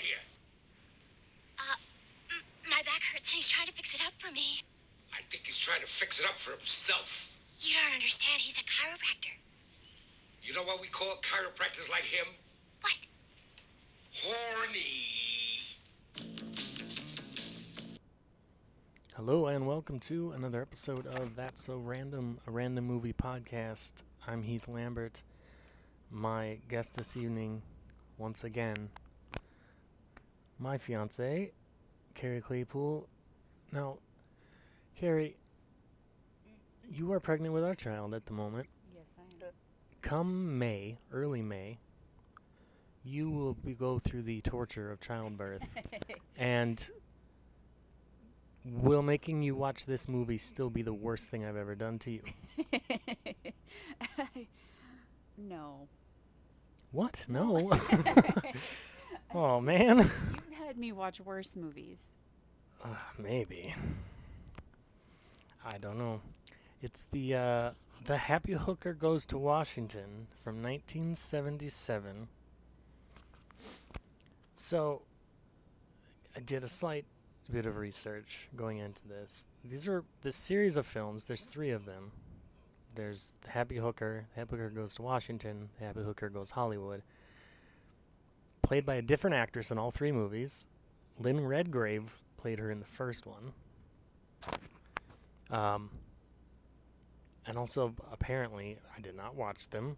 here? Uh, my back hurts and he's trying to fix it up for me. I think he's trying to fix it up for himself. You don't understand. He's a chiropractor. You know what we call chiropractors like him? What? Horny. Hello and welcome to another episode of That's So Random, a random movie podcast. I'm Heath Lambert. My guest this evening, once again, my fiance, Carrie Claypool. Now, Carrie, you are pregnant with our child at the moment. Yes, I am. Come May, early May, you will be, go through the torture of childbirth. and will making you watch this movie still be the worst thing I've ever done to you? no. What? No. oh man. Had me watch worse movies. Uh, maybe. I don't know. It's the uh, the Happy Hooker Goes to Washington from 1977. So, I did a slight bit of research going into this. These are the series of films. There's three of them. There's the Happy Hooker, Happy Hooker Goes to Washington, Happy Hooker Goes Hollywood. Played by a different actress in all three movies. Lynn Redgrave played her in the first one. Um, and also apparently, I did not watch them,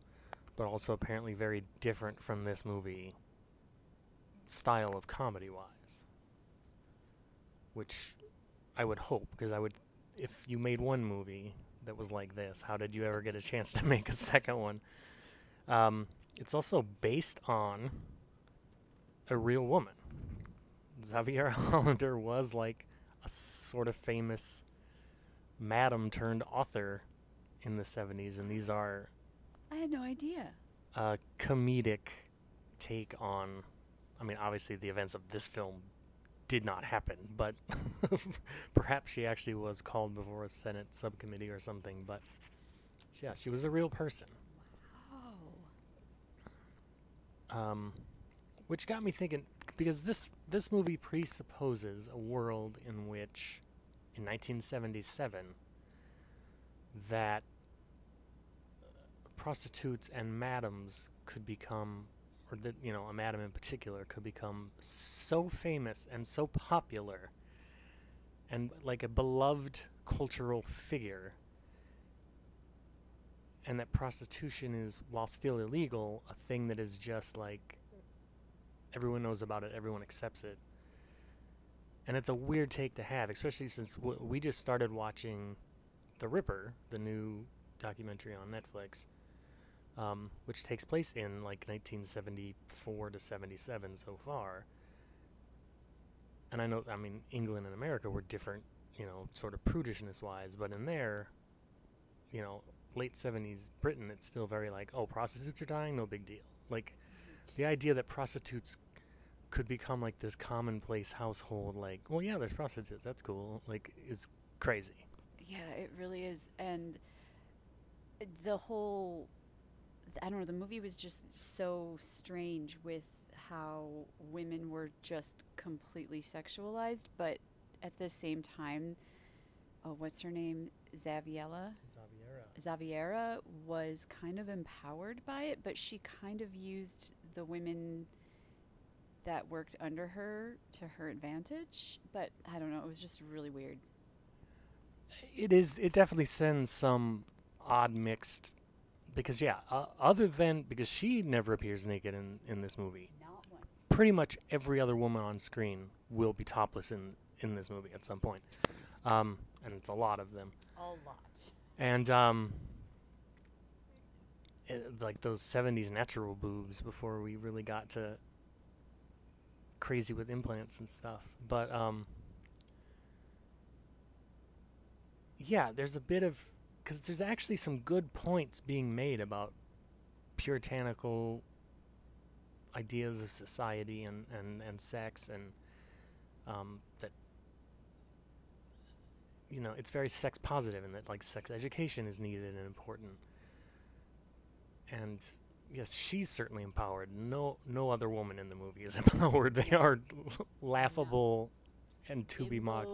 but also apparently very different from this movie style of comedy wise. Which I would hope, because I would, if you made one movie that was like this, how did you ever get a chance to make a second one? Um, it's also based on a real woman. Xavier Hollander was like a sort of famous madam turned author in the 70s, and these are I had no idea. a comedic take on. I mean, obviously, the events of this film did not happen, but perhaps she actually was called before a Senate subcommittee or something. But yeah, she was a real person. Oh. Um, which got me thinking because this this movie presupposes a world in which, in 1977, that prostitutes and madams could become, or that you know a madam in particular could become so famous and so popular, and like a beloved cultural figure. And that prostitution is, while still illegal, a thing that is just like everyone knows about it, everyone accepts it. And it's a weird take to have, especially since w- we just started watching The Ripper, the new documentary on Netflix, um, which takes place in like 1974 to 77 so far. And I know, I mean, England and America were different, you know, sort of prudishness wise, but in there, you know, late 70s Britain, it's still very like, oh, prostitutes are dying, no big deal. Like, the idea that prostitutes could become like this commonplace household, like, well, yeah, there's prostitutes, that's cool, like, is crazy. Yeah, it really is. And the whole, I don't know, the movie was just so strange with how women were just completely sexualized, but at the same time, oh, what's her name? Zaviella? Xaviera was kind of empowered by it, but she kind of used the women that worked under her to her advantage. But I don't know, it was just really weird. It is. It definitely sends some odd mixed, because yeah, uh, other than because she never appears naked in in this movie. Not once. Pretty much every other woman on screen will be topless in in this movie at some point, um, and it's a lot of them. A lot. And um, like those '70s natural boobs before we really got to crazy with implants and stuff. But um, yeah, there's a bit of because there's actually some good points being made about puritanical ideas of society and, and, and sex and um, that you know it's very sex positive and that like sex education is needed and important and yes, she's certainly empowered. No, no other woman in the movie is empowered. They are laughable and to be mocked.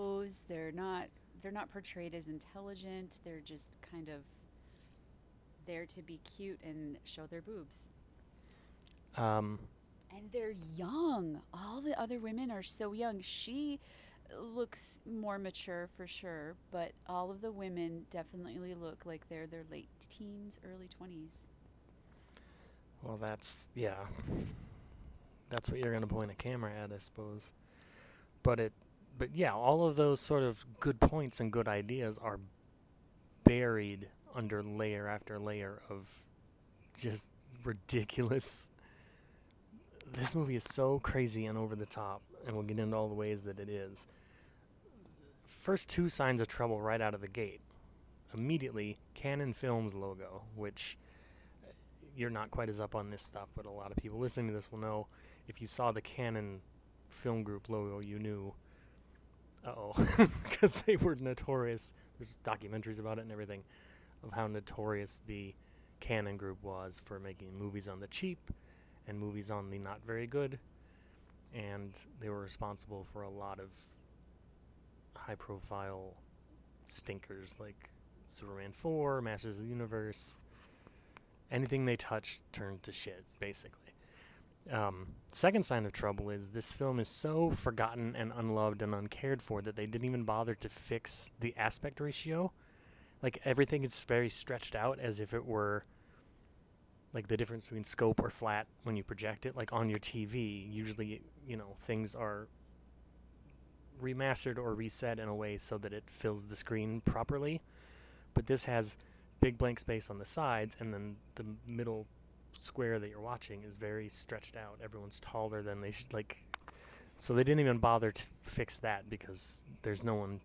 They're not. They're not portrayed as intelligent. They're just kind of there to be cute and show their boobs. Um, And they're young. All the other women are so young. She looks more mature for sure, but all of the women definitely look like they're their late teens, early 20s. Well, that's yeah. That's what you're gonna point a camera at, I suppose. But it, but yeah, all of those sort of good points and good ideas are buried under layer after layer of just ridiculous. This movie is so crazy and over the top, and we'll get into all the ways that it is. First two signs of trouble right out of the gate. Immediately, Cannon Films logo, which you're not quite as up on this stuff, but a lot of people listening to this will know. If you saw the Cannon Film Group logo, you knew. Uh oh, because they were notorious. There's documentaries about it and everything, of how notorious the Cannon Group was for making movies on the cheap and movies on the not very good, and they were responsible for a lot of high-profile stinkers like Superman 4, Masters of the Universe. Anything they touched turned to shit, basically. Um, second sign of trouble is this film is so forgotten and unloved and uncared for that they didn't even bother to fix the aspect ratio. Like everything is very stretched out as if it were like the difference between scope or flat when you project it. Like on your TV, usually, you know, things are remastered or reset in a way so that it fills the screen properly. But this has big blank space on the sides, and then the middle square that you're watching is very stretched out. Everyone's taller than they should. Like, so they didn't even bother to fix that because there's no one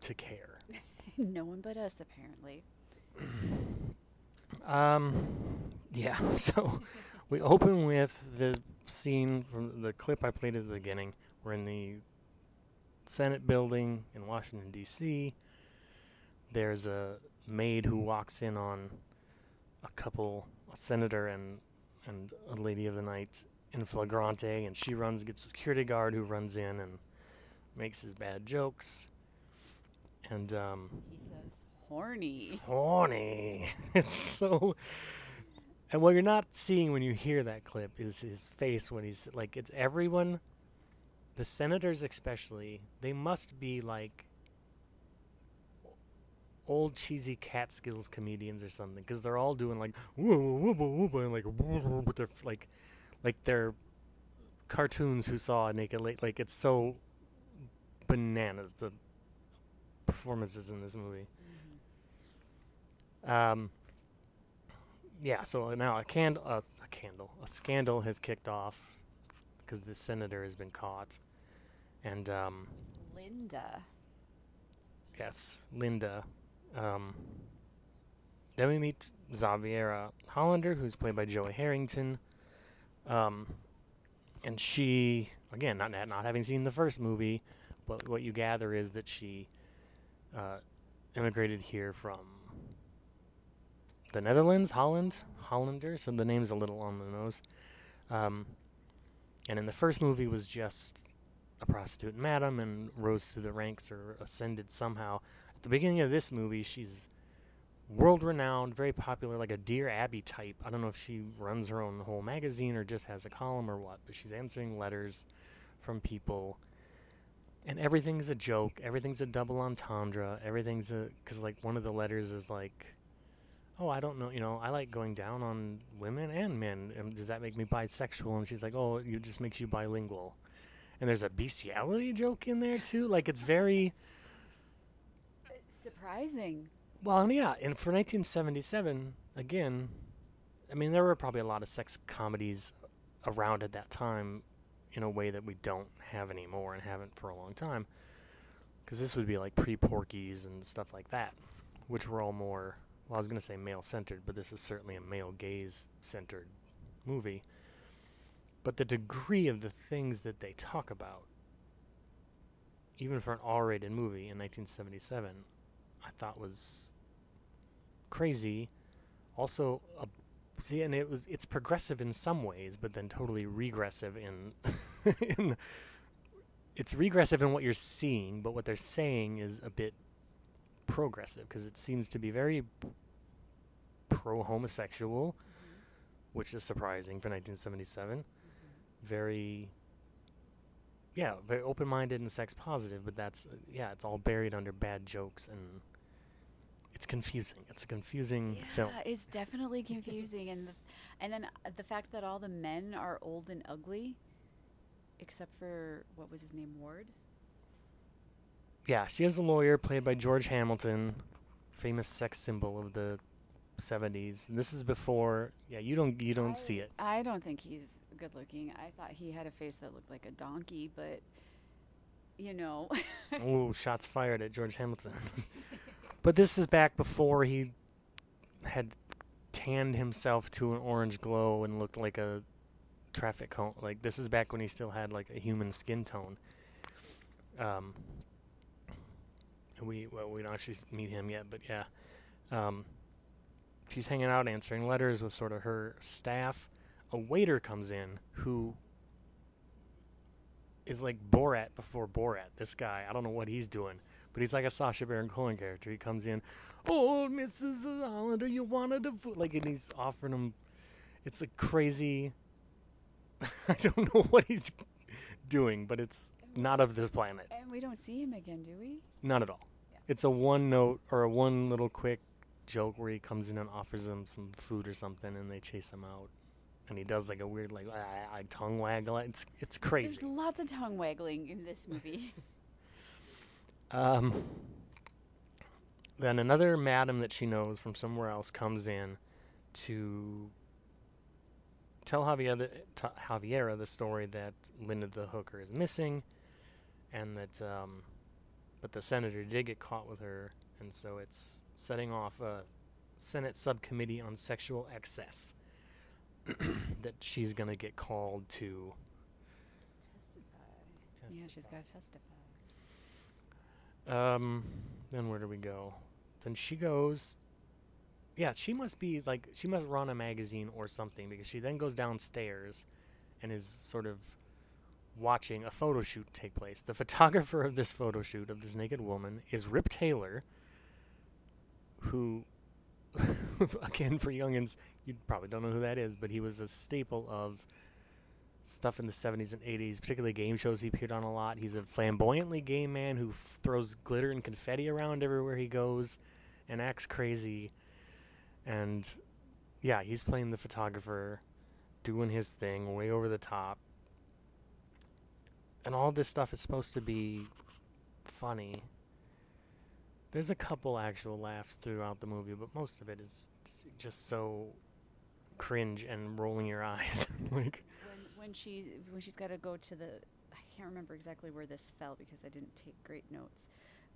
to care. no one but us, apparently. Um, yeah. So we open with the scene from the clip I played at the beginning. We're in the Senate building in Washington D.C. There's a maid who walks in on a couple, a senator and and a lady of the night in flagrante, and she runs, gets a security guard who runs in and makes his bad jokes. And um, He says, horny. horny. It's so. And what you're not seeing when you hear that clip is his face when he's like, it's everyone, the senators especially, they must be like old cheesy Catskills comedians or something because they're all doing like whoa whoa whoa whoa and like with their like like they're cartoons who saw naked lady like it's so bananas the performances in this movie um, yeah, so now a candle, uh, a candle, a scandal has kicked off because the senator has been caught, and um, Linda. yes, Linda. Um, then we meet Xaviera Hollander, who's played by Joey Heatherton, um, and she, again, not not having seen the first movie, but what you gather is that she uh, immigrated here from the Netherlands, Holland, Hollander. So the name's a little on the nose. Um, and in the first movie was just a prostitute madam and rose through the ranks or ascended somehow. The beginning of this movie, she's world renowned, very popular, like a Dear Abby type. I don't know if she runs her own whole magazine or just has a column or what, but she's answering letters from people. And everything's a joke. Everything's a double entendre. Everything's a because like one of the letters is like, "Oh, I don't know. You know, I like going down on women and men. And does that make me bisexual?" And she's like, "Oh, it just makes you bilingual." And there's a bestiality joke in there too. Like it's very Surprising. well, yeah. And for 1977, again, I mean, there were probably a lot of sex comedies around at that time in a way that we don't have anymore and haven't for a long time. Because this would be like pre Porky's and stuff like that, which were all more, well, I was going to say male centered, but this is certainly a male gaze centered movie. But the degree of the things that they talk about, even for an R rated movie in 1977, I thought was crazy. Also, a see, and it was it's progressive in some ways, but then totally regressive in. in it's regressive in what you're seeing, but what they're saying is a bit progressive because it seems to be very pro homosexual, which is surprising for 1977. Very, yeah, very open minded and sex positive, but that's, uh, yeah, it's all buried under bad jokes and it's confusing. It's a confusing film. Yeah, film. it's definitely confusing, and the, and then uh, the fact that all the men are old and ugly, except for what was his name, Ward. Yeah, she is a lawyer played by George Hamilton, famous sex symbol of the 70s. And this is before, yeah, you don't you don't see it. I don't think he's good looking. I thought he had a face that looked like a donkey, but you know, Ooh, shots fired at George Hamilton. but this is back before he had tanned himself to an orange glow and looked like a traffic cone. Like this is back when he still had like a human skin tone. Um, we well we don't actually meet him yet, but yeah. Um, she's hanging out answering letters with sort of her staff. A waiter comes in who is like Borat before Borat. This guy, I don't know what he's doing, but he's like a Sacha Baron Cohen character. He comes in, oh, Mrs. Hollander, you wanted the food, like, and he's offering him. It's a crazy. I don't know what he's doing, but it's not of this planet. and we don't see him again, do we? Not at all. Yeah. It's a one note or a one little quick joke where he comes in and offers them some food or something, and they chase him out. And he does like a weird like ah, tongue waggle. It's it's crazy. There's lots of tongue waggling in this movie. Um, then another madam that she knows from somewhere else comes in to tell Javiera, t- Javiera the story that Linda the hooker is missing, and that um, but the senator did get caught with her, and so it's setting off a Senate subcommittee on sexual excess that she's gonna get called to. testify. Yeah, she's got to testify. Um, then where do we go? Then she goes. Yeah, she must be like she must run a magazine or something because she then goes downstairs, and is sort of watching a photo shoot take place. The photographer of this photo shoot of this naked woman is Rip Taylor, who, again for youngins, you probably don't know who that is, but he was a staple of stuff in the 70s and 80s, particularly game shows he appeared on a lot. He's a flamboyantly gay man who f- throws glitter and confetti around everywhere he goes and acts crazy. And yeah, he's playing the photographer, doing his thing way over the top. And all this stuff is supposed to be funny. There's a couple actual laughs throughout the movie, but most of it is just so cringe and rolling your eyes. like When she when she's got to go to the I can't remember exactly where this fell because I didn't take great notes.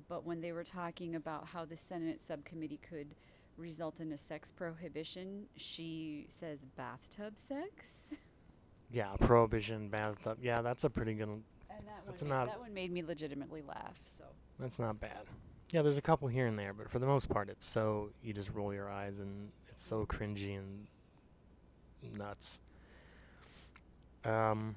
But when they were talking about how the Senate subcommittee could result in a sex prohibition, she says bathtub sex. Yeah, prohibition, bathtub. Yeah, that's a pretty good. And that That's one, not- that one made me legitimately laugh. So That's not bad. Yeah, there's a couple here and there, but for the most part, it's so you just roll your eyes and it's so cringy and nuts. Um.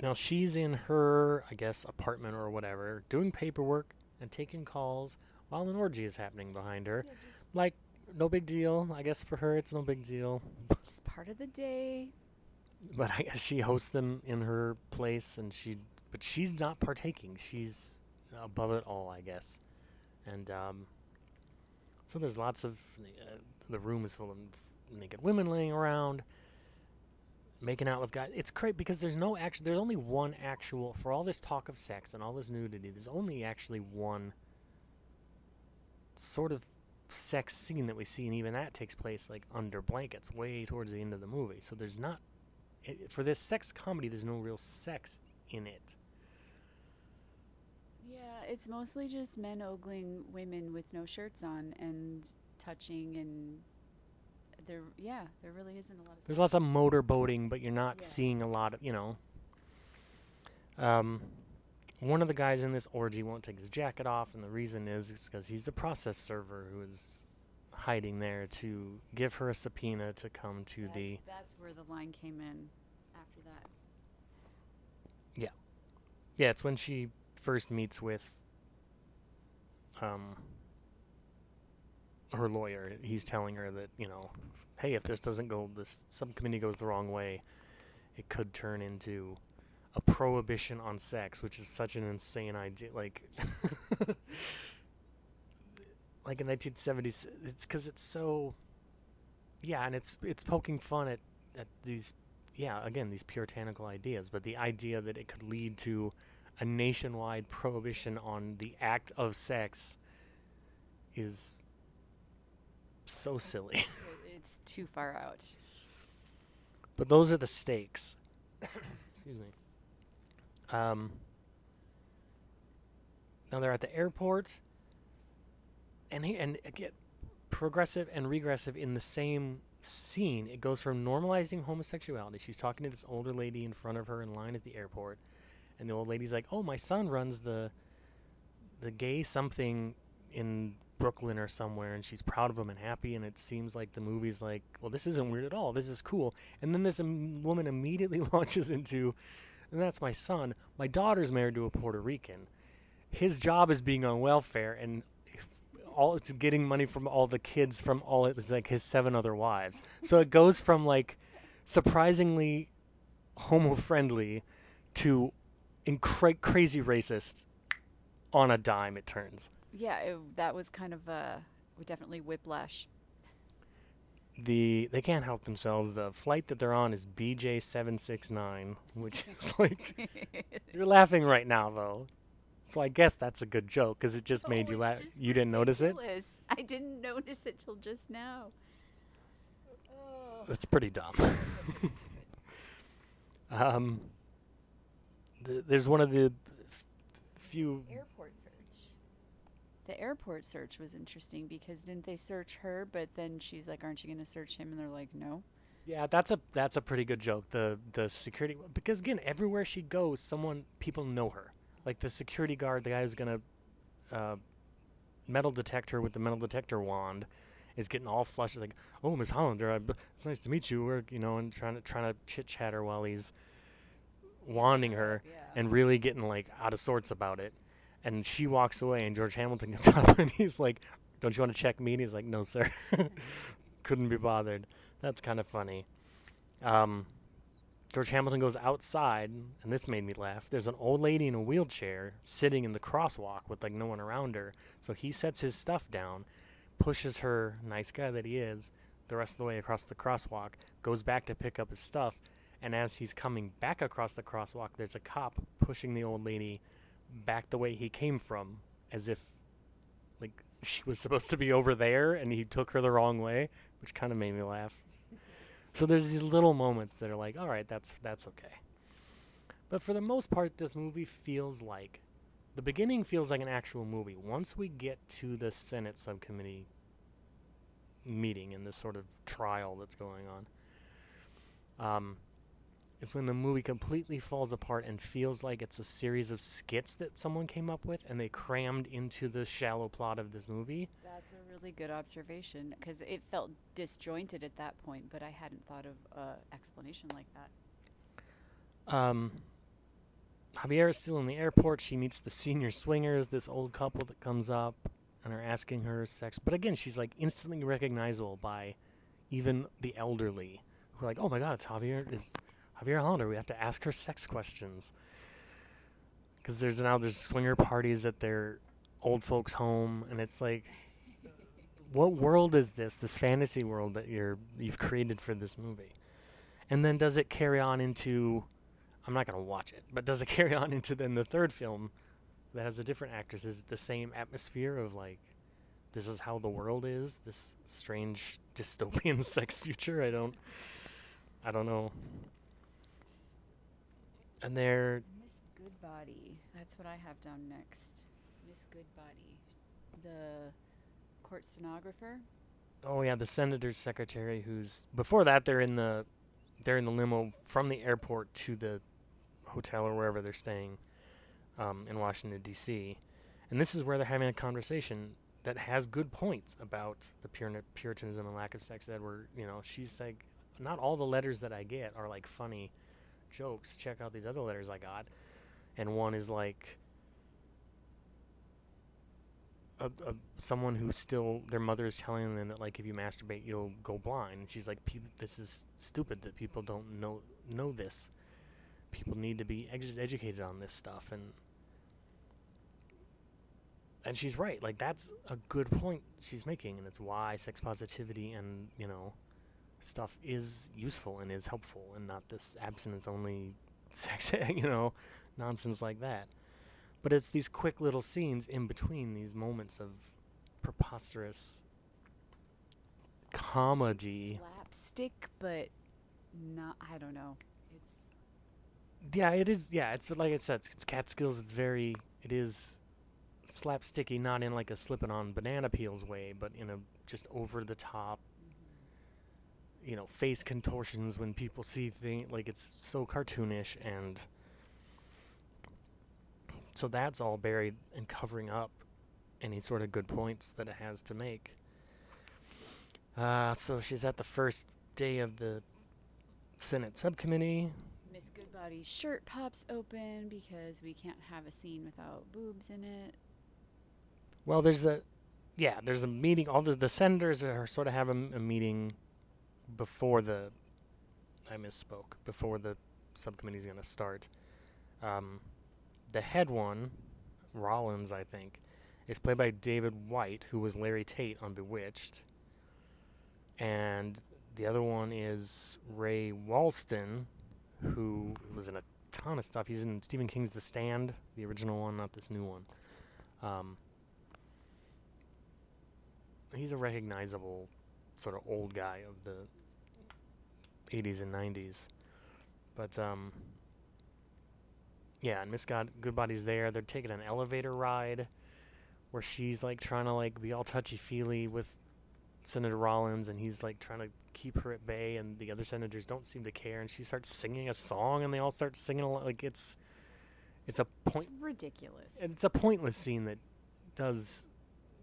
Now she's in her, I guess, apartment or whatever, doing paperwork and taking calls while an orgy is happening behind her. yeah, Like, no big deal. I guess for her, it's no big deal. just part of the day. but I guess she hosts them in her place, and she, but she's not partaking. She's above it all, I guess. And um, so there's lots of uh, the room is full of naked women laying around, making out with guys. It's great because there's no actual. There's only one actual for all this talk of sex and all this nudity. There's only actually one sort of sex scene that we see, and even that takes place like under blankets, way towards the end of the movie. So there's not i for this sex comedy. There's no real sex in it. Yeah, it's mostly just men ogling women with no shirts on and touching and there yeah, there really isn't a lot of There's lots of motor boating, but you're not Yeah. seeing a lot of, you know. Um, one of the guys in this orgy won't take his jacket off, and the reason is because he's the process server who is hiding there to give her a subpoena to come to that's, the that's where the line came in after that. Yeah. Yeah, it's when she first meets with um her lawyer. He's telling her that, you know, hey, if this doesn't go this subcommittee goes the wrong way, it could turn into a prohibition on sex, which is such an insane idea like like in 1970s it's cuz it's so yeah, and it's it's poking fun at at these yeah, again, these puritanical ideas, but the idea that it could lead to a nationwide prohibition on the act of sex is so silly. It's too far out. but those are the stakes. Excuse me. Um, now they're at the airport, and he, and again, progressive and regressive in the same scene. It goes from normalizing homosexuality. She's talking to this older lady in front of her in line at the airport, and the old lady's like, "Oh, my son runs the the gay something in Brooklyn or somewhere, and she's proud of him and happy." And it seems like the movie's like, "Well, this isn't weird at all. This is cool." And then this um, woman immediately launches into, "And that's my son. My daughter's married to a Puerto Rican. His job is being on welfare, and." All it's getting money from all the kids from all it's like his seven other wives. So it goes from like surprisingly homo friendly to crazy racist on a dime it turns Yeah, it, that was kind of uh, definitely whiplash. the they can't help themselves the flight that they're on is bj769 which is like you're laughing right now though so i guess that's a good joke because it just made Oh, you laugh you didn't notice it. I didn't notice it till just now. That's pretty dumb um th- there's one of the f- few Airport. The airport search was interesting because didn't they search her, but then she's like, "Aren't you going to search him?" And they're like, "No." Yeah, that's a that's a pretty good joke. The the security because again, everywhere she goes, someone people know her. Like the security guard, the guy who's gonna uh, metal detect her with the metal detector wand, is getting all flushed. Like, oh, Miss Hollander, I, it's nice to meet you. We're you know, and trying to trying to chit chat her while he's wanding her Yeah. and really getting like out of sorts about it. And she walks away, and George Hamilton comes up, and he's like, "Don't you want to check me?" And he's like, "No, sir, couldn't be bothered." That's kind of funny. Um, George Hamilton goes outside, and this made me laugh. There's an old lady in a wheelchair sitting in the crosswalk with like no one around her. So he sets his stuff down, pushes her, nice guy that he is, the rest of the way across the crosswalk, goes back to pick up his stuff, and as he's coming back across the crosswalk, there's a cop pushing the old lady back the way he came from, as if like she was supposed to be over there and he took her the wrong way, which kind of made me laugh. So there's these little moments that are like, all right, that's that's okay. But for the most part, this movie feels like the beginning feels like an actual movie. Once we get to the Senate subcommittee meeting and this sort of trial that's going on, um, is when the movie completely falls apart and feels like it's a series of skits that someone came up with and they crammed into the shallow plot of this movie. That's a really good observation because it felt disjointed at that point, but I hadn't thought of an explanation like that. Um, Javier is still in the airport. She meets the senior swingers, this old couple that comes up and are asking her sex. But again, she's like instantly recognizable by even the elderly who are like, oh my god, it's Javier. It's Javier Hollander. We have to ask her sex questions. Because there's now there's swinger parties at their old folks' home, and it's like, what world is this? This fantasy world that you're you've created for this movie? And then does it carry on into I'm not to watch it, but does it carry on into then the third film that has a different actress? Is it the same atmosphere of like, this is how the world is, this strange dystopian sex future? I don't, I don't know. And they're Miss Goodbody. That's what I have down next. Miss Goodbody, the court stenographer. oh yeah, the senator's secretary who's before that they're in the, they're in the limo from the airport to the hotel or wherever they're staying, um, in Washington D.C. And this is where they're having a conversation that has good points about the Purit- Puritanism and lack of sex ed. Where you know she's like, not all the letters that I get are like funny jokes. Check out these other letters I got, and one is like. A, a, someone who's still their mother is telling them that like if you masturbate you'll go blind. And she's like, "Peop- this is stupid that people don't know know this. People need to be edu- educated on this stuff, and and she's right. Like that's a good point she's making, and it's why sex positivity and you know stuff is useful and is helpful, and not this abstinence only sex, you know, nonsense like that. But it's these quick little scenes in between these moments of preposterous comedy. Slapstick, but not. I don't know. It's Yeah, it is. Yeah, it's like I said, it's, it's Catskills. It's very, it is slapsticky, not in like a slipping on banana peels way, but in a just over the top, you know, face contortions when people see things. Like it's so cartoonish, and so that's all buried and covering up any sort of good points that it has to make. Uh, so she's at the first day of the Senate subcommittee. Miss Goodbody's shirt pops open because we can't have a scene without boobs in it. Well, there's a, yeah, there's a meeting. All the the senators are sort of have a meeting before the. I misspoke. Before the subcommittee is going to start. Um, the head one, Rollins, I think, is played by David White, who was Larry Tate on Bewitched. And the other one is Ray Walston, who was in a ton of stuff. He's in Stephen King's The Stand, the original one, not this new one. Um, he's a recognizable sort of old guy of the 80s and 90s. But um yeah, and Miss God Goodbody's there. They're taking an elevator ride where she's like trying to like be all touchy-feely with Senator Rollins and he's like trying to keep her at bay and the other senators don't seem to care and she starts singing a song and they all start singing along like it's it's a point It's ridiculous. it's a pointless scene that does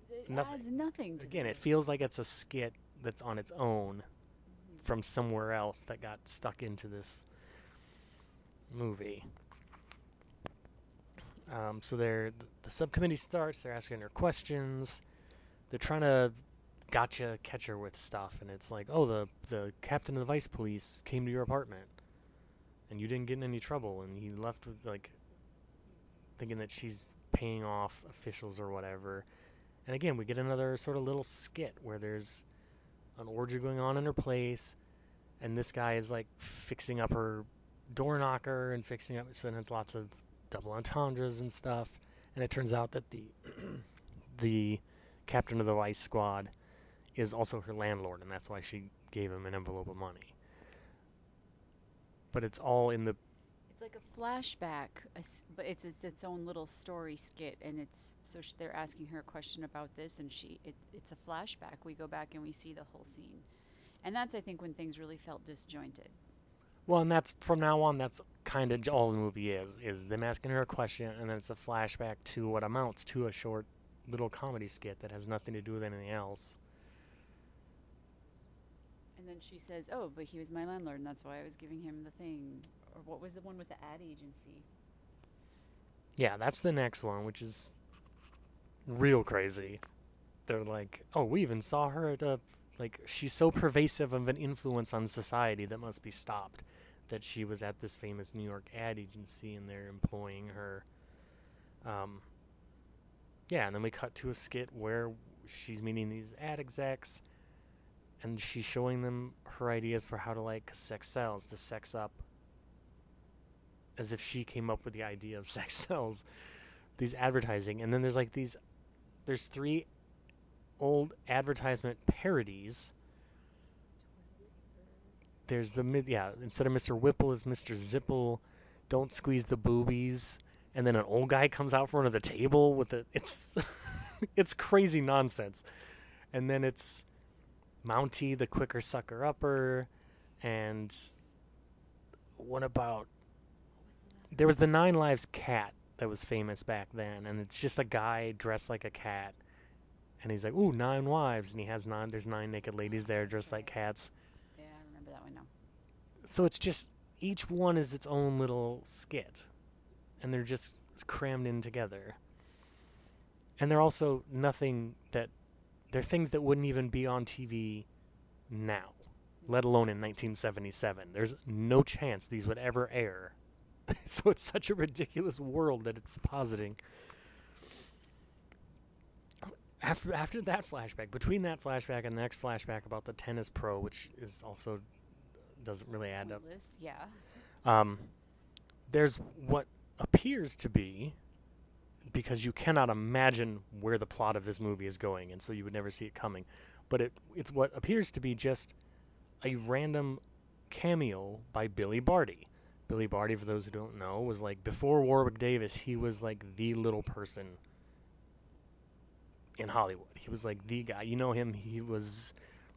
It nothing. adds nothing to again it feels like it's a skit that's on its own from somewhere else that got stuck into this movie. Um, so they're the subcommittee starts they're asking her questions. They're trying to gotcha catch her with stuff and it's like oh the the captain of the vice police came to your apartment and you didn't get in any trouble and he left with like thinking that she's paying off officials or whatever. And again, we get another sort of little skit where there's an orgy going on in her place, and this guy is like fixing up her door knocker and fixing up. So then it's lots of double entendres and stuff. And it turns out that the the captain of the vice squad is also her landlord, and that's why she gave him an envelope of money. But it's all in the like a flashback, but it's, it's its own little story skit, and it's so sh- they're asking her a question about this, and she it, it's a flashback. We go back and we see the whole scene, and that's I think when things really felt disjointed. Well, and that's from now on. That's kind of all the movie is: is them asking her a question, and then it's a flashback to what amounts to a short little comedy skit that has nothing to do with anything else. And then she says, "Oh, but he was my landlord, and that's why I was giving him the thing." Or what was the one with the ad agency? Yeah, that's the next one, which is real crazy. They're like, oh, we even saw her at a like she's so pervasive of an influence on society that must be stopped. That she was at this famous New York ad agency and they're employing her. Um, yeah, and then we cut to a skit where she's meeting these ad execs and she's showing them her ideas for how to like sex sells, to sex up as if she came up with the idea of sex sells these advertising. And then there's like these there's three old advertisement parodies. There's the mid yeah instead of mr whipple is mr zipple don't squeeze the boobies. And then an old guy comes out from under the table with a it's it's crazy nonsense. And then it's mountie the quicker sucker upper and what about there was the Nine Lives cat that was famous back then, and it's just a guy dressed like a cat, and he's like, "Ooh, nine wives," and he has nine. There's nine naked ladies there dressed like cats. Yeah, I remember that one now. So it's just each one is its own little skit, and they're just crammed in together. And they're also nothing that they're things that wouldn't even be on TV now, let alone in 1977. There's no chance these would ever air. so it's such a ridiculous world that it's positing. After after that flashback, between that flashback and the next flashback about the tennis pro, which is also doesn't really add up. Yeah. Um, there's what appears to be because you cannot imagine where the plot of this movie is going, and so you would never see it coming. But it it's what appears to be just a random cameo by Billy Barty. Billy Barty, for those who don't know, was like before Warwick Davis, he was like the little person in Hollywood. He was like the guy. You know him. He was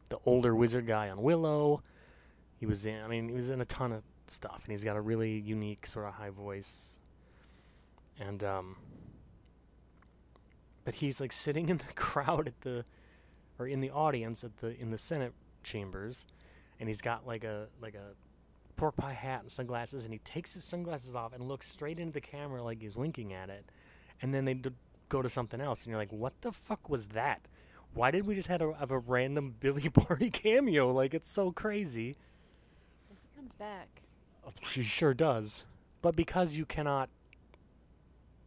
the older wizard guy on Willow. He was in. I mean, he was in a ton of stuff, and he's got a really unique sort of high voice. And um, but he's like sitting in the crowd at the, or in the audience at the in the Senate chambers, and he's got like a like a pork pie hat and sunglasses, and he takes his sunglasses off and looks straight into the camera like he's winking at it, and then they d- go to something else, and you're like, what the fuck was that? Why did we just have a, have a random Billy Barty cameo? Like it's so crazy. But he comes back. Oh, She sure does. But because you cannot,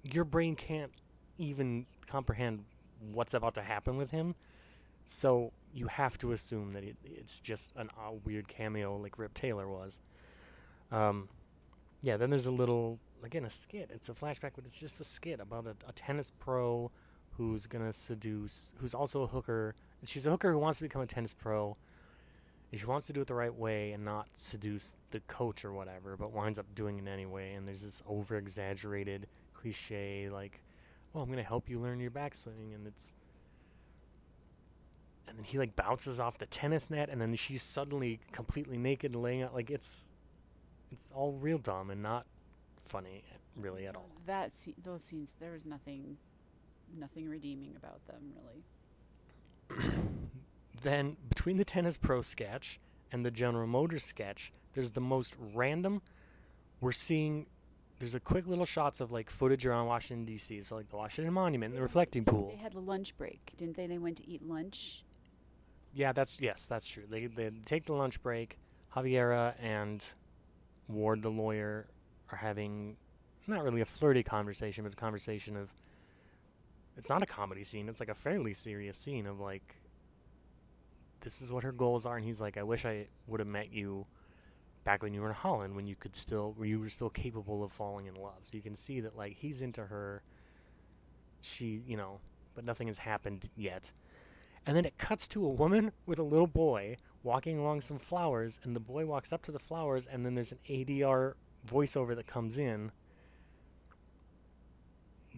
your brain can't even comprehend what's about to happen with him, so you have to assume that it, it's just an uh, weird cameo like Rip Taylor was. Um, yeah, then there's a little, again, a skit. It's a flashback, but it's just a skit about a, a tennis pro who's going to seduce, who's also a hooker. She's a hooker who wants to become a tennis pro and she wants to do it the right way and not seduce the coach or whatever, but winds up doing it anyway. And there's this over exaggerated cliche like, "Oh, I'm gonna help you learn your backswing," and it's and then he like bounces off the tennis net, and then she's suddenly completely naked, laying out like it's it's all real dumb and not funny really at all. That those scenes, there was nothing, nothing redeeming about them really. then between the tennis pro sketch and the General Motors sketch, there's the most random. We're seeing there's a quick little shots of like footage around Washington D.C. So like the Washington Monument, and the reflecting pool. They had a lunch break, didn't they? They went to eat lunch. Yeah, that's yes, that's true. They they take the lunch break. Javiera and Ward, the lawyer, are having not really a flirty conversation, but a conversation of. It's not a comedy scene. It's like a fairly serious scene of like. This is what her goals are, and he's like, "I wish I would have met you, back when you were in Holland, when you could still, where you were still capable of falling in love." So you can see that like he's into her. She, you know, but nothing has happened yet. And then it cuts to a woman with a little boy walking along some flowers, and the boy walks up to the flowers, and then there's an ADR voiceover that comes in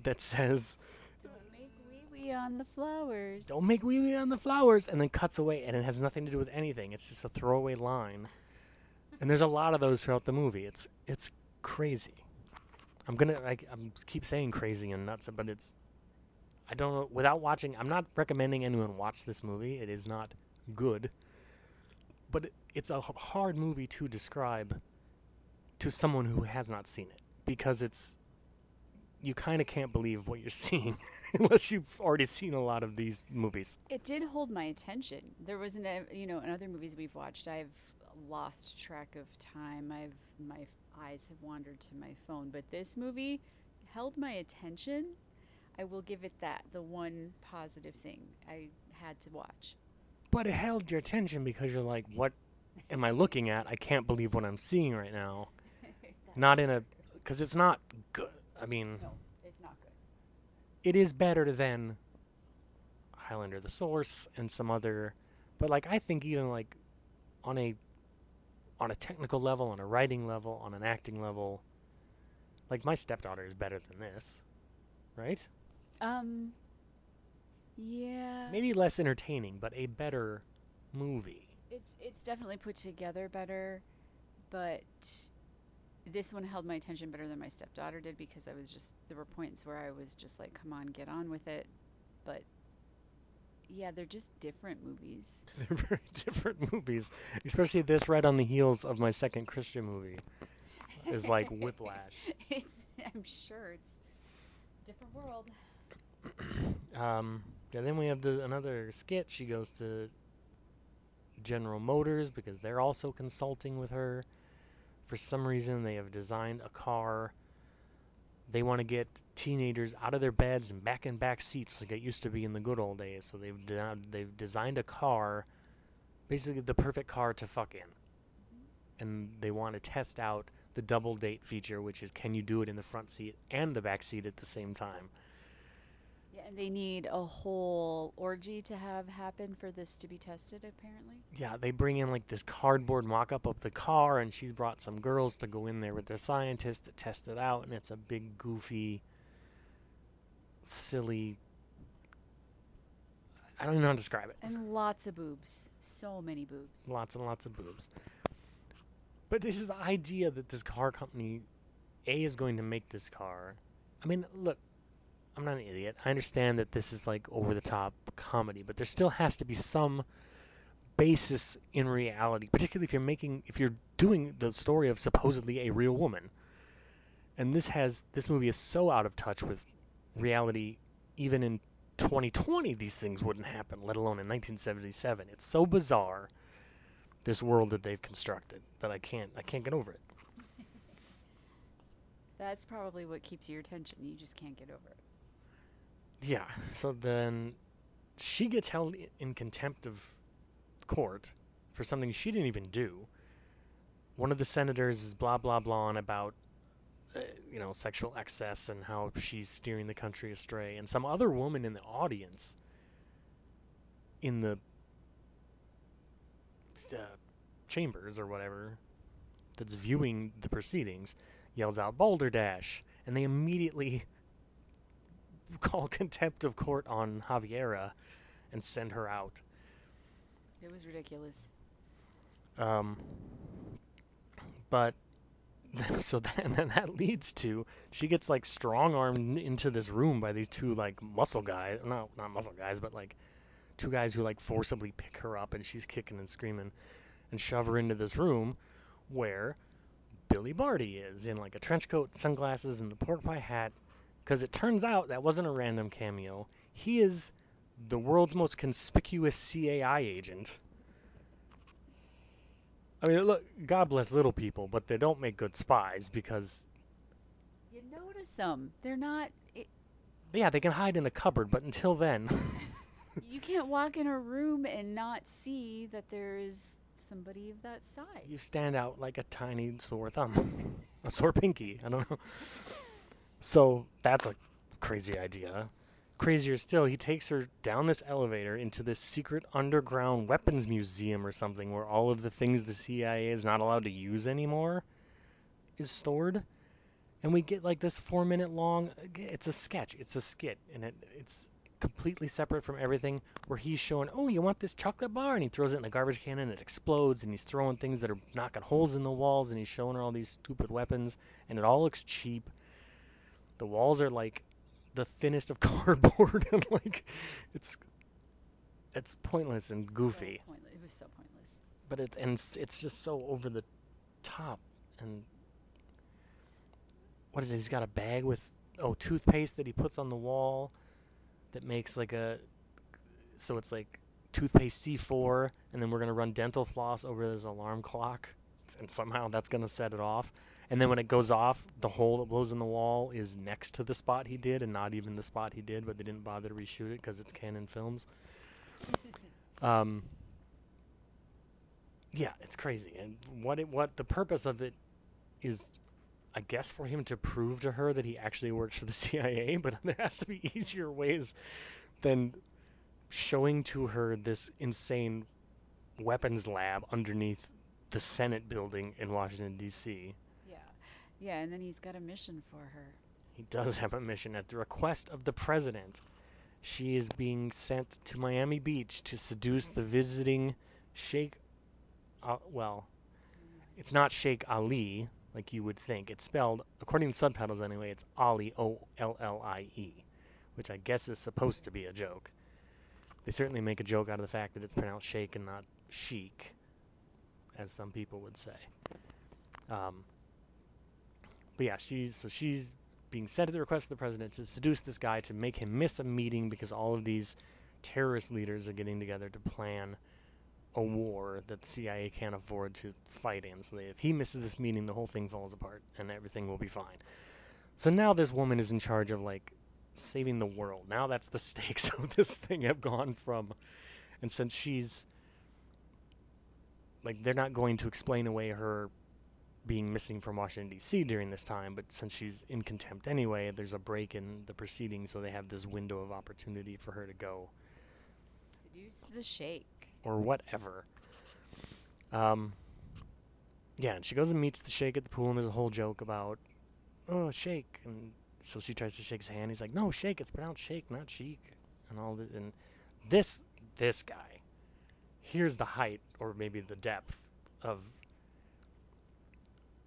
that says, Don't make wee wee on the flowers. Don't make wee wee on the flowers, and then cuts away, and it has nothing to do with anything. It's just a throwaway line. And there's a lot of those throughout the movie. It's it's crazy. I'm gonna I, I'm keep saying crazy and nuts, but it's I don't know. Without watching, I'm not recommending anyone watch this movie. It is not good, but it's a hard movie to describe to someone who has not seen it because it's you kind of can't believe what you're seeing unless you've already seen a lot of these movies. It did hold my attention. There was an, uh, you know, in other movies we've watched, I've lost track of time. I've my eyes have wandered to my phone, but this movie held my attention. I will give it that. The one positive thing I had to watch. But it held your attention because you're like, what am I looking at? I can't believe what I'm seeing right now. Not in a because it's not good. I mean, No, it's not good. it is better than Highlander the Source and some other but like I think even like on a on a technical level, on a writing level, on an acting level, like my stepdaughter is better than this. Right? Um. Yeah. Maybe less entertaining, but a better movie. It's it's definitely put together better, but this one held my attention better than my stepdaughter did because I was just there were points where I was just like, "Come on, get on with it," but Yeah, they're just different movies. They're very different movies, especially this right on the heels of my second Christian movie. Is like Whiplash. it's I'm sure it's different world. Um, yeah, then we have the another skit. She goes to General Motors because they're also consulting with her. For some reason, they have designed a car. They want to get teenagers out of their beds and back in back seats like it used to be in the good old days. So they've de- they've designed a car, basically the perfect car to fuck in, and they want to test out the double date feature, which is can you do it in the front seat and the back seat at the same time. Yeah, and they need a whole orgy to have happen for this to be tested. Apparently. yeah, they bring in like this cardboard mock up of the car, and she's brought some girls to go in there with their scientists to test it out, and it's a big, goofy, silly. I don't even know how to describe it. And lots of boobs. So many boobs. Lots and lots of boobs. But this is the idea that this car company, A, is going to make this car. I mean, look, I'm not an idiot. I understand that this is like over the top comedy, but there still has to be some basis in reality, particularly if you're making, if you're doing the story of supposedly a real woman. And this has, this movie is so out of touch with reality, even in 2020, these things wouldn't happen, let alone in 1977. It's so bizarre this world that they've constructed that I can't I can't get over it. That's probably what keeps your attention. You just can't get over it. Yeah. So then she gets held in contempt of court for something she didn't even do. One of the senators is blah blah blah on about uh, you know sexual excess and how she's steering the country astray and some other woman in the audience in the uh, chambers or whatever that's viewing the proceedings yells out balderdash and they immediately call contempt of court on Xaviera and send her out. It was ridiculous. Um, but so then then that leads to she gets like strong armed into this room by these two like muscle guys, no, not muscle guys, but like two guys who like forcibly pick her up and she's kicking and screaming and shove her into this room where Billy Barty is in like a trench coat, sunglasses, and the pork pie hat. Because it turns out that wasn't a random cameo. He is the world's most conspicuous CIA agent. I mean, look, God bless little people, but they don't make good spies because, You notice them. They're not. It, yeah, they can hide in a cupboard, but until then, you can't walk in a room and not see that there's somebody of that size. you stand out like a tiny sore thumb, a sore pinky. I don't know. So that's a crazy idea. Crazier still, he takes her down this elevator into this secret underground weapons museum or something where all of the things the CIA is not allowed to use anymore is stored. And we get like this four minute long, it's a sketch, it's a skit, and it, it's completely separate from everything where he's showing, oh, you want this chocolate bar? And he throws it in the garbage can and it explodes, and he's throwing things that are knocking holes in the walls, and he's showing her all these stupid weapons, and it all looks cheap. The walls are like the thinnest of cardboard, and like it's it's pointless and goofy. So pointless. It was so pointless. But it and it's, it's just so over the top and what is it? He's got a bag with oh toothpaste that he puts on the wall that makes like a so it's like toothpaste C4 and then we're going to run dental floss over this alarm clock and somehow that's going to set it off. And then when it goes off, the hole that blows in the wall is next to the spot he did and not even the spot he did, but they didn't bother to reshoot it because it's Cannon Films. Um, yeah, it's crazy. And what it, what the purpose of it is, I guess, for him to prove to her that he actually works for the CIA. But there has to be easier ways than showing to her this insane weapons lab underneath the Senate building in Washington D.C. Yeah. And then he's got a mission for her. He does have a mission at the request of the president. She is being sent to Miami Beach to seduce the visiting Sheikh. Uh, well, it's not Sheikh Ali like you would think. It's spelled, according to subtitles anyway, it's Ali O L L I E, which I guess is supposed to be a joke. They certainly make a joke out of the fact that it's pronounced shake and not Sheik, as some people would say. Um, but yeah, she's so she's being sent at the request of the president to seduce this guy to make him miss a meeting because all of these terrorist leaders are getting together to plan a war that the CIA can't afford to fight in. So they, if he misses this meeting, the whole thing falls apart and everything will be fine. So now this woman is in charge of like saving the world. Now that's the stakes of this thing have gone from, and since she's like they're not going to explain away her being missing from Washington D.C. during this time, but since she's in contempt anyway, there's a break in the proceedings, so they have this window of opportunity for her to go Seduce the shake. or whatever. Um, yeah, and she goes and meets the Shake at the pool, and there's a whole joke about, oh, Shake, and so she tries to shake his hand. He's like, no, Shake, it's pronounced Shake, not Chic, and all that. And this this guy, here's the height, or maybe the depth of.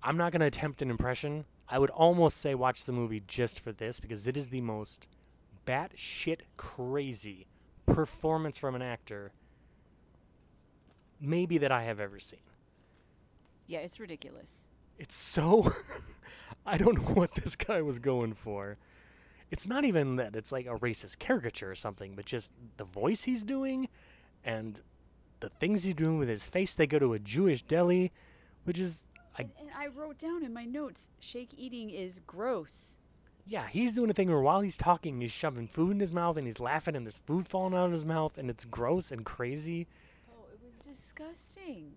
I'm not gonna attempt an impression. I would almost say watch the movie just for this because it is the most batshit crazy performance from an actor maybe that I have ever seen. Yeah, it's ridiculous. It's so I don't know what this guy was going for. It's not even that it's like a racist caricature or something, but just the voice he's doing and the things he's doing with his face. They go to a Jewish deli, which is I And, and I wrote down in my notes, shake eating is gross. yeah, he's doing a thing where while he's talking, he's shoving food in his mouth and he's laughing and there's food falling out of his mouth and it's gross and crazy. Oh, it was disgusting.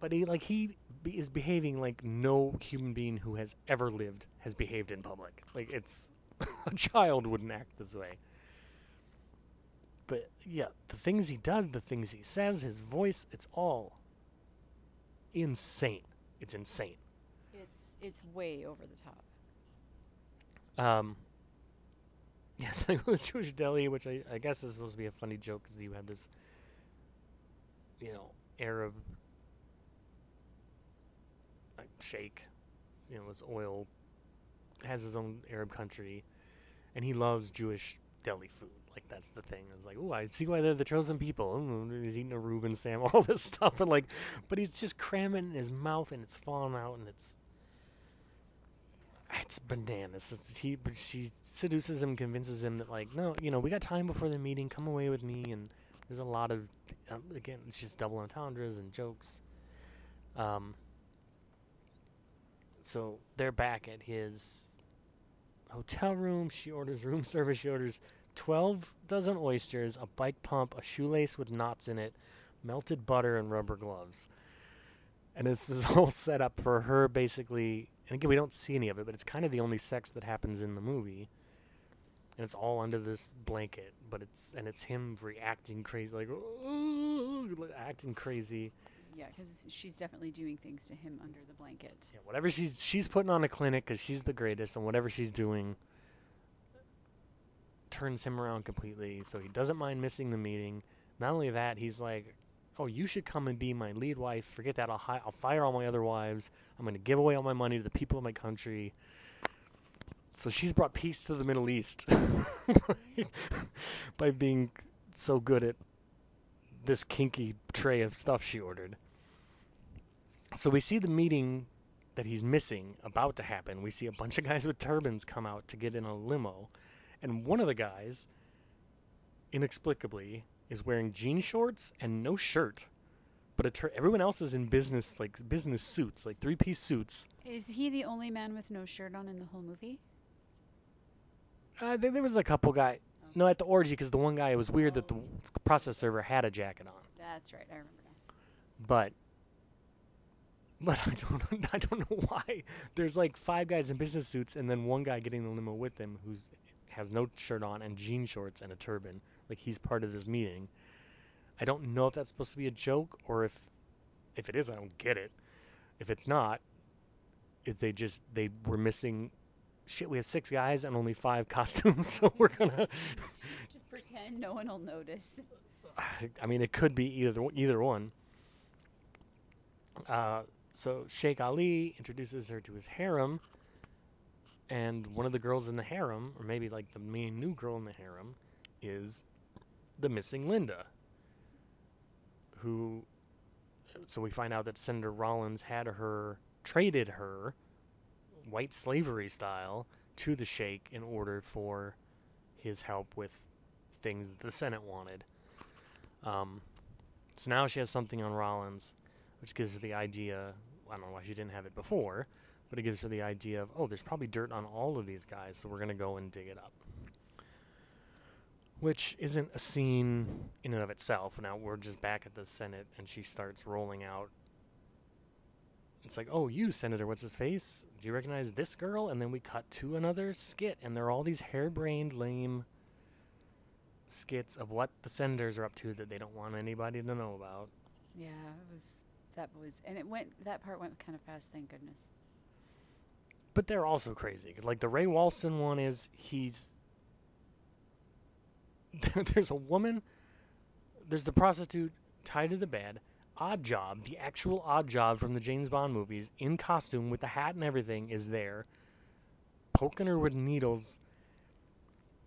But he like he be, is behaving like no human being who has ever lived has behaved in public. Like it's a child wouldn't act this way. But yeah, the things he does, the things he says, his voice, it's all insane. It's insane. It's it's way over the top. Um, yes, I go to Jewish deli, which I, I guess is supposed to be a funny joke because you had this, you know, Arab like sheikh, you know, this oil has his own Arab country, and he loves Jewish deli food. Like that's the thing. It's like, oh, I see why they're the chosen people. Ooh, he's eating a Reuben Sam, all this stuff, and like, but he's just cramming in his mouth, and it's falling out, and it's it's bananas. He, but she seduces him, convinces him that like, no, you know, we got time before the meeting. Come away with me. And there's a lot of, um, again, it's just double entendres and jokes. Um. So they're back at his hotel room. She orders room service. She orders twelve dozen oysters, a bike pump, a shoelace with knots in it, melted butter, and rubber gloves. And it's this whole setup for her basically and again, we don't see any of it, but it's kind of the only sex that happens in the movie. And it's all under this blanket, but it's and it's him reacting crazy, like like, acting crazy. Yeah, because she's definitely doing things to him under the blanket. Yeah, whatever she's she's putting on a clinic because she's the greatest, and whatever she's doing turns him around completely. So he doesn't mind missing the meeting. Not only that, he's like, "Oh, you should come and be my lead wife. Forget that. I'll hi- I'll fire all my other wives. I'm going to give away all my money to the people of my country." So she's brought peace to the Middle East by, by being so good at this kinky tray of stuff she ordered. So we see the meeting that he's missing about to happen. We see a bunch of guys with turbans come out to get in a limo, and one of the guys, inexplicably, is wearing jean shorts and no shirt. But everyone else is in business like business suits, like three piece suits. Is he the only man with no shirt on in the whole movie? Uh, there, there was a couple guy. No, at the orgy, because the one guy it was weird that the process server had a jacket on. That's right. I remember now. but but I don't I don't know why there's like five guys in business suits and then one guy getting the limo with them who's has no shirt on and jean shorts and a turban like he's part of this meeting. I don't know if that's supposed to be a joke or if if it is I don't get it. If it's not is they just they were missing shit we have six guys and only five costumes so we're gonna Just pretend no one will notice. I mean, it could be either either one. Uh, so Sheikh Ali introduces her to his harem, and one of the girls in the harem, or maybe like the main new girl in the harem, is the missing Linda, who. So we find out that Senator Rollins had her traded her, white slavery style, to the Sheikh in order for his help with things that the Senate wanted. Um, so now she has something on Rollins, which gives her the idea. I don't know why she didn't have it before, but it gives her the idea of, oh, there's probably dirt on all of these guys, so we're going to go and dig it up. Which isn't a scene in and of itself. Now we're just back at the Senate, and she starts rolling out. It's like, oh, you, Senator, what's his face? Do you recognize this girl? And then we cut to another skit, and they're all these harebrained, lame skits of what the senators are up to that they don't want anybody to know about. Yeah, it was that was, and it went. That part went kind of fast. Thank goodness. But they're also crazy. Like the Ray Walston one is he's there's a woman, there's the prostitute tied to the bed. Oddjob, the actual Oddjob from the James Bond movies, in costume with the hat and everything, is there, poking her with needles.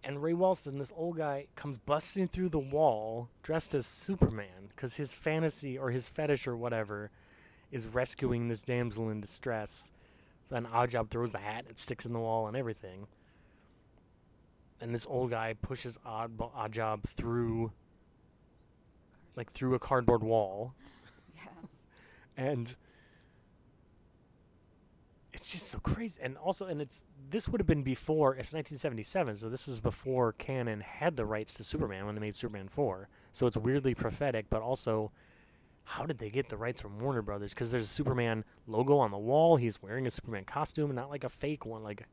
And Ray Walston, this old guy, comes busting through the wall dressed as Superman because his fantasy or his fetish or whatever is rescuing this damsel in distress. Then Oddjob throws the hat, it sticks in the wall and everything. And this old guy pushes Odd Oddjob through, like through a cardboard wall, Yeah. and it's just so crazy. And also, and it's this would have been before it's 1977, so this was before Cannon had the rights to Superman when they made Superman 4. So it's weirdly prophetic, but also. How did they get the rights from Warner Brothers? Because there's a Superman logo on the wall. He's wearing a Superman costume, not like a fake one, like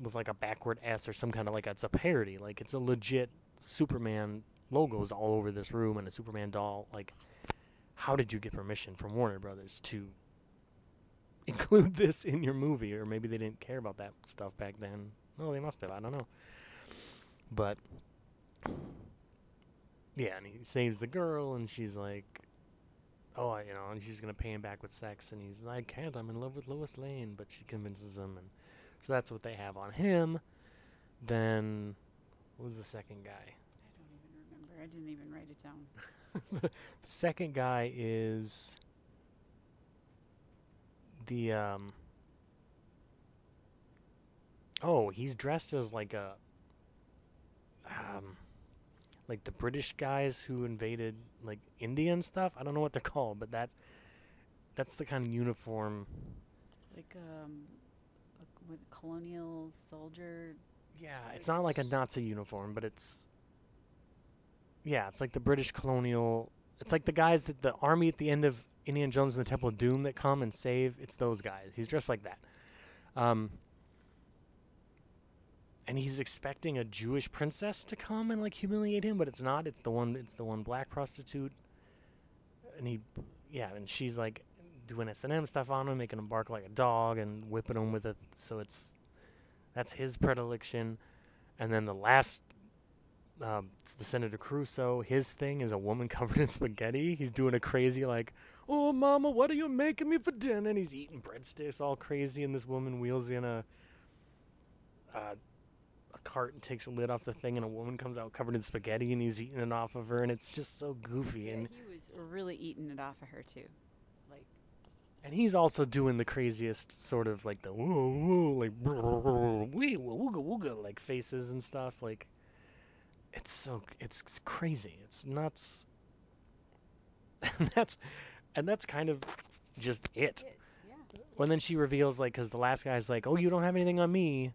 with like a backward S or some kind of like it's a parody. Like it's a legit Superman logos all over this room and a Superman doll. Like, how did you get permission from Warner Brothers to include this in your movie? Or maybe they didn't care about that stuff back then. No, they must have. I don't know. But yeah, and he saves the girl, and she's like, "Oh, I, you know," and she's gonna pay him back with sex, and he's like, "I can't. I'm in love with Lois Lane," but she convinces him, and so that's what they have on him. Then, what was the second guy? I don't even remember. I didn't even write it down. the second guy is the um oh he's dressed as like a um like the british guys who invaded like india and stuff? I don't know what they're called but that that's the kind of uniform Like um, a, with colonial soldier. yeah it's not like a nazi uniform but it's yeah it's like the british colonial it's like the guys that the army at the end of indiana jones and the temple of doom that come and save it's those guys. He's dressed like that. Um and he's expecting a jewish princess to come and like humiliate him but it's not it's the one it's the one black prostitute and he yeah and she's like doing s&m stuff on him making him bark like a dog and whipping him with it so it's that's his predilection and then the last um, it's the Senator Crusoe, his thing is a woman covered in spaghetti. He's doing a crazy like, "Oh, mama, what are you making me for dinner?" And he's eating breadsticks all crazy, and this woman wheels in a uh, cart and takes a lid off the thing, and a woman comes out covered in spaghetti, and he's eating it off of her, and it's just so goofy. Yeah, And he was really eating it off of her too. Like and he's also doing the craziest sort of like the woo woo like wee wooga wooga like faces and stuff like it's so it's crazy it's nuts and that's and that's kind of just it when then she reveals like because the last guy's like oh you don't have anything on me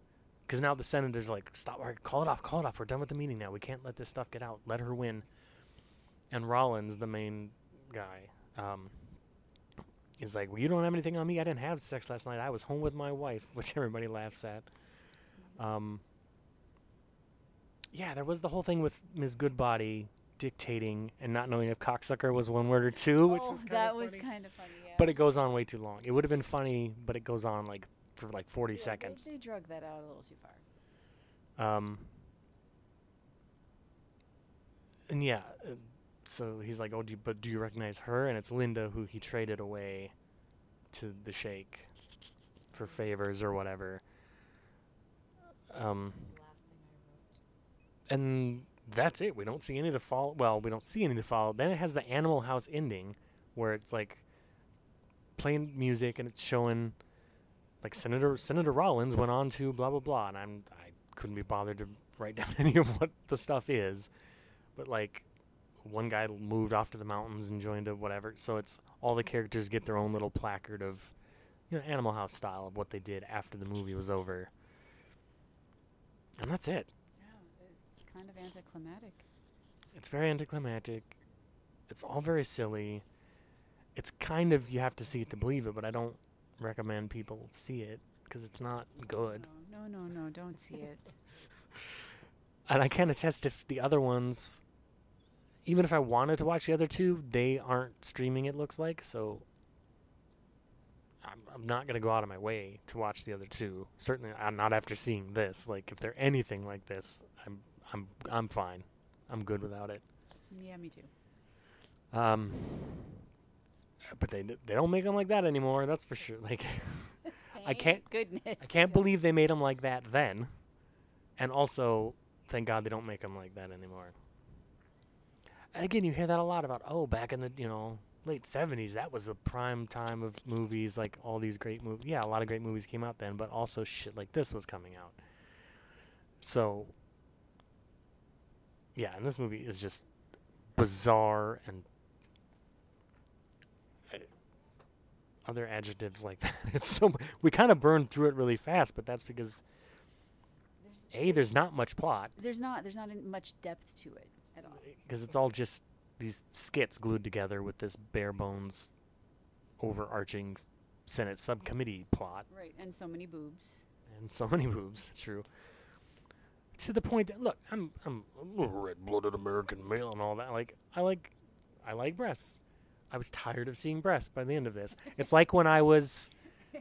because now the senator's like stop right, call it off call it off. We're done with the meeting now. We can't let this stuff get out. Let her win. And rollins the main guy um, is like well you don't have anything on me. I didn't have sex last night. I was home with my wife which everybody laughs at. Um, yeah there was the whole thing with ms goodbody dictating and not knowing if cocksucker was one word or two which oh, was kinda that was kind of funny. Yeah. But it goes on way too long. It would have been funny, but it goes on like for like 40 Yeah, seconds. They, drug that out a little too far. Um, and yeah, uh, so he's like, "Oh, do you, but do you recognize her?" And it's Linda who he traded away to the Sheikh for favors or whatever. Um, The last thing I wrote. and that's it. We don't see any of the fall. Well, we don't see any of the fall. Then it has the Animal House ending, where it's like playing music and it's showing like Senator Senator Rollins went on to blah blah blah, and I'm I couldn't be bothered to write down any of what the stuff is, but like one guy moved off to the mountains and joined a whatever. So it's all the characters get their own little placard of you know Animal House style of what they did after the movie was over, and that's it. Yeah, it's kind of anticlimactic. It's very anticlimactic. It's all very silly. It's kind of you have to see it to believe it, but I don't recommend people see it because it's not good. No, no, no, no, don't see it. And I can't attest if the other ones, even if I wanted to watch the other two, they aren't streaming. It looks like so. I'm, I'm not gonna go out of my way to watch the other two. Certainly, I'm not after seeing this. Like, if they're anything like this, I'm I'm I'm fine. I'm good without it. yeah, me too. Um, but they they don't make them like that anymore. That's for sure. Like I can't- Goodness. I can't believe they made them like that then, and also thank God they don't make them like that anymore. And again, you hear that a lot about oh, back in the you know late '70s, that was the prime time of movies. Like all these great movies. Yeah, a lot of great movies came out then, but also shit like this was coming out. So yeah, and this movie is just bizarre and uh, other adjectives like that. It's so we kind of burned through it really fast, but that's because There's, a there's not much plot there's not there's not much depth to it at all. Eh, because it's all just these skits glued together with this bare bones, overarching Senate subcommittee plot Right, and so many boobs. and so many boobs. It's true. To the point that look, I'm I'm a little red-blooded American male and all that. Like I like I like breasts. I was tired of seeing breasts by the end of this. It's like when I was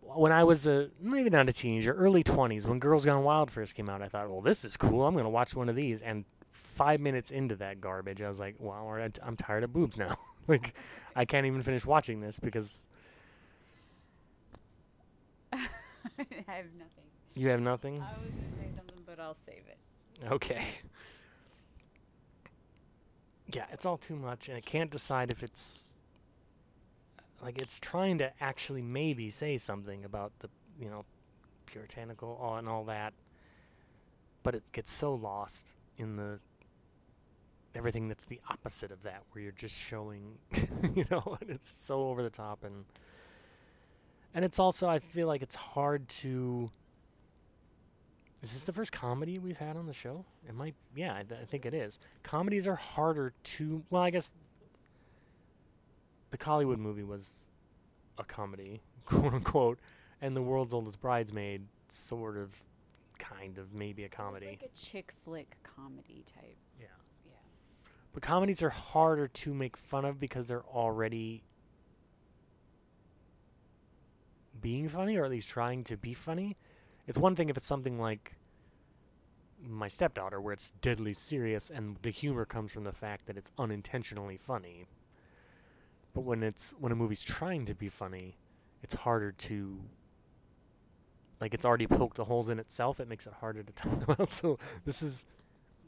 when I was a maybe not a teenager, early 20s, when Girls Gone Wild first came out. I thought, well, this is cool. I'm gonna watch one of these. And five minutes into that garbage, I was like, well, I'm tired of boobs now. like I can't even finish watching this because I have nothing. you have nothing. I was gonna say something, but I'll save it. Okay. Yeah, it's all too much, and I can't decide if it's like it's trying to actually maybe say something about the you know puritanical all and all that, but it gets so lost in the everything that's the opposite of that, where you're just showing, you know, and it's so over the top and and it's also I feel like it's hard to. Is this the first comedy we've had on the show? It might, yeah, I, th- I think it is. Comedies are harder to. Well, I guess the Collywood movie was a comedy, quote unquote, and the World's Oldest Bridesmaid, sort of, kind of, maybe a comedy. It's like a chick flick comedy type. yeah. Yeah. But comedies are harder to make fun of because they're already being funny, or at least trying to be funny. It's one thing if it's something like my stepdaughter, where it's deadly serious and the humor comes from the fact that it's unintentionally funny. But when it's when a movie's trying to be funny, it's harder to like it's already poked the holes in itself. It makes it harder to talk about. So this is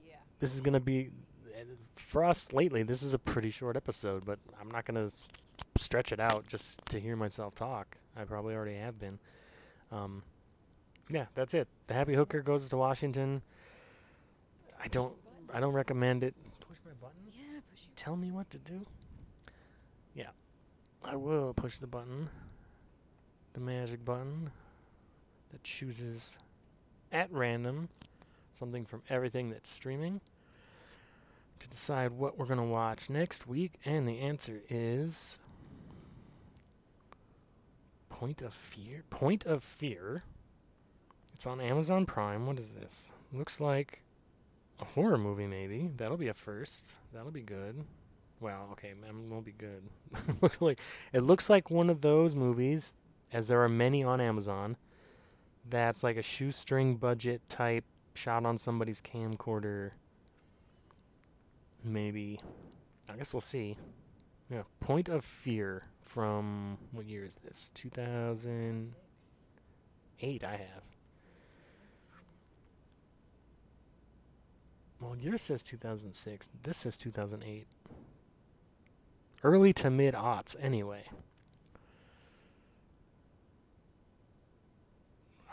Yeah. this is gonna be for us lately. This is a pretty short episode, but I'm not gonna s- stretch it out just to hear myself talk. I probably already have been. Um, yeah, that's it. The Happy Hooker goes to Washington. I don't. I don't recommend it. Push my button. Yeah, push you. Tell me what to do. Yeah, I will push the button. The magic button that chooses at random something from everything that's streaming to decide what we're going to watch next week. And the answer is Point of Fear. Point of Fear. It's on Amazon Prime. What is this? Looks like a horror movie, maybe. That'll be a first. That'll be good. Well, okay, it won't be good. Like it looks like one of those movies, as there are many on Amazon. That's like a shoestring budget type shot on somebody's camcorder. Maybe. I guess we'll see. Yeah, Point of Fear from what year is this? 2008 I have. Well, yours says 2006. This says 2008. Early to mid aughts, anyway.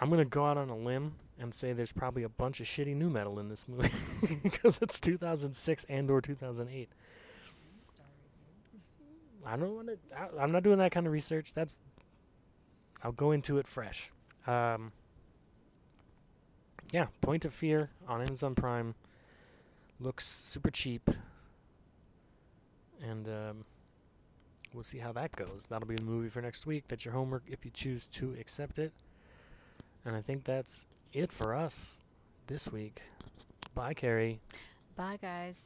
I'm gonna go out on a limb and say there's probably a bunch of shitty nu metal in this movie because it's 2006 and or 2008. I don't want to. I'm not doing that kind of research. That's. I'll go into it fresh. Um, yeah, Point of Fear on Amazon Prime looks super cheap, and um, we'll see how that goes. That'll be the movie for next week. That's your homework if you choose to accept it. And I think that's it for us this week. Bye, Carrie. Bye, guys.